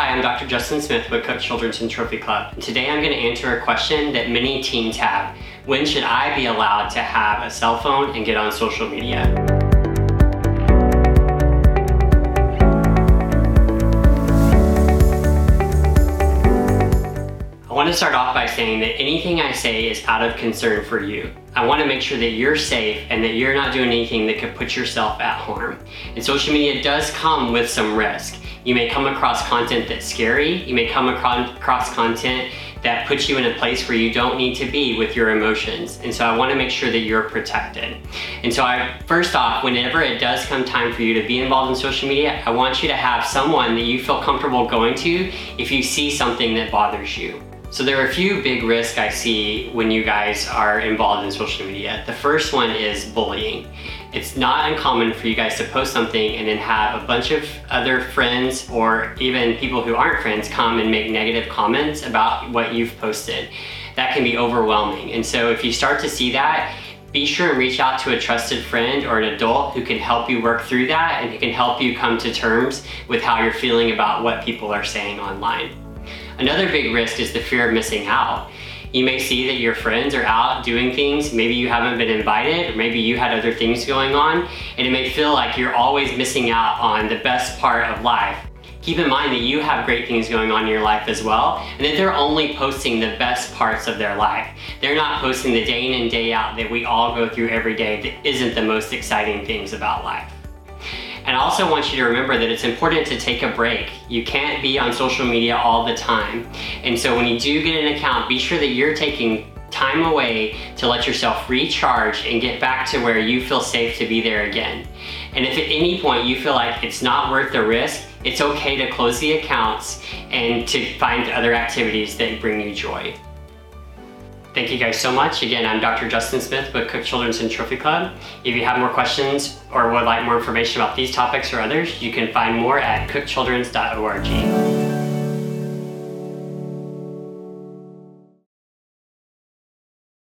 I'm Dr. Justin Smith with Cook Children's and Trophy Club. Today I'm going to answer a question that many teens have. When should I be allowed to have a cell phone and get on social media? I want to start off by saying that anything I say is out of concern for you. I want to make sure that you're safe and that you're not doing anything that could put yourself at harm. And social media does come with some risk. You may come across content that's scary. You may come across content that puts you in a place where you don't need to be with your emotions. And so I want to make sure that you're protected. And so I first off, whenever it does come time for you to be involved in social media, I want you to have someone that you feel comfortable going to if you see something that bothers you. So there are a few big risks I see when you guys are involved in social media. The first one is bullying. It's not uncommon for you guys to post something and then have a bunch of other friends or even people who aren't friends come and make negative comments about what you've posted. That can be overwhelming. And so if you start to see that, be sure and reach out to a trusted friend or an adult who can help you work through that and who can help you come to terms with how you're feeling about what people are saying online. Another big risk is the fear of missing out. You may see that your friends are out doing things, maybe you haven't been invited, or maybe you had other things going on, and it may feel like you're always missing out on the best part of life. Keep in mind that you have great things going on in your life as well, and that they're only posting the best parts of their life. They're not posting the day in and day out that we all go through every day that isn't the most exciting things about life. And I also want you to remember that it's important to take a break. You can't be on social media all the time. And so when you do get an account, be sure that you're taking time away to let yourself recharge and get back to where you feel safe to be there again. And if at any point you feel like it's not worth the risk, it's okay to close the accounts and to find other activities that bring you joy. Thank you guys so much. Again, I'm Dr. Justin Smith with Cook Children's and Trophy Club. If you have more questions or would like more information about these topics or others, you can find more at cookchildrens.org.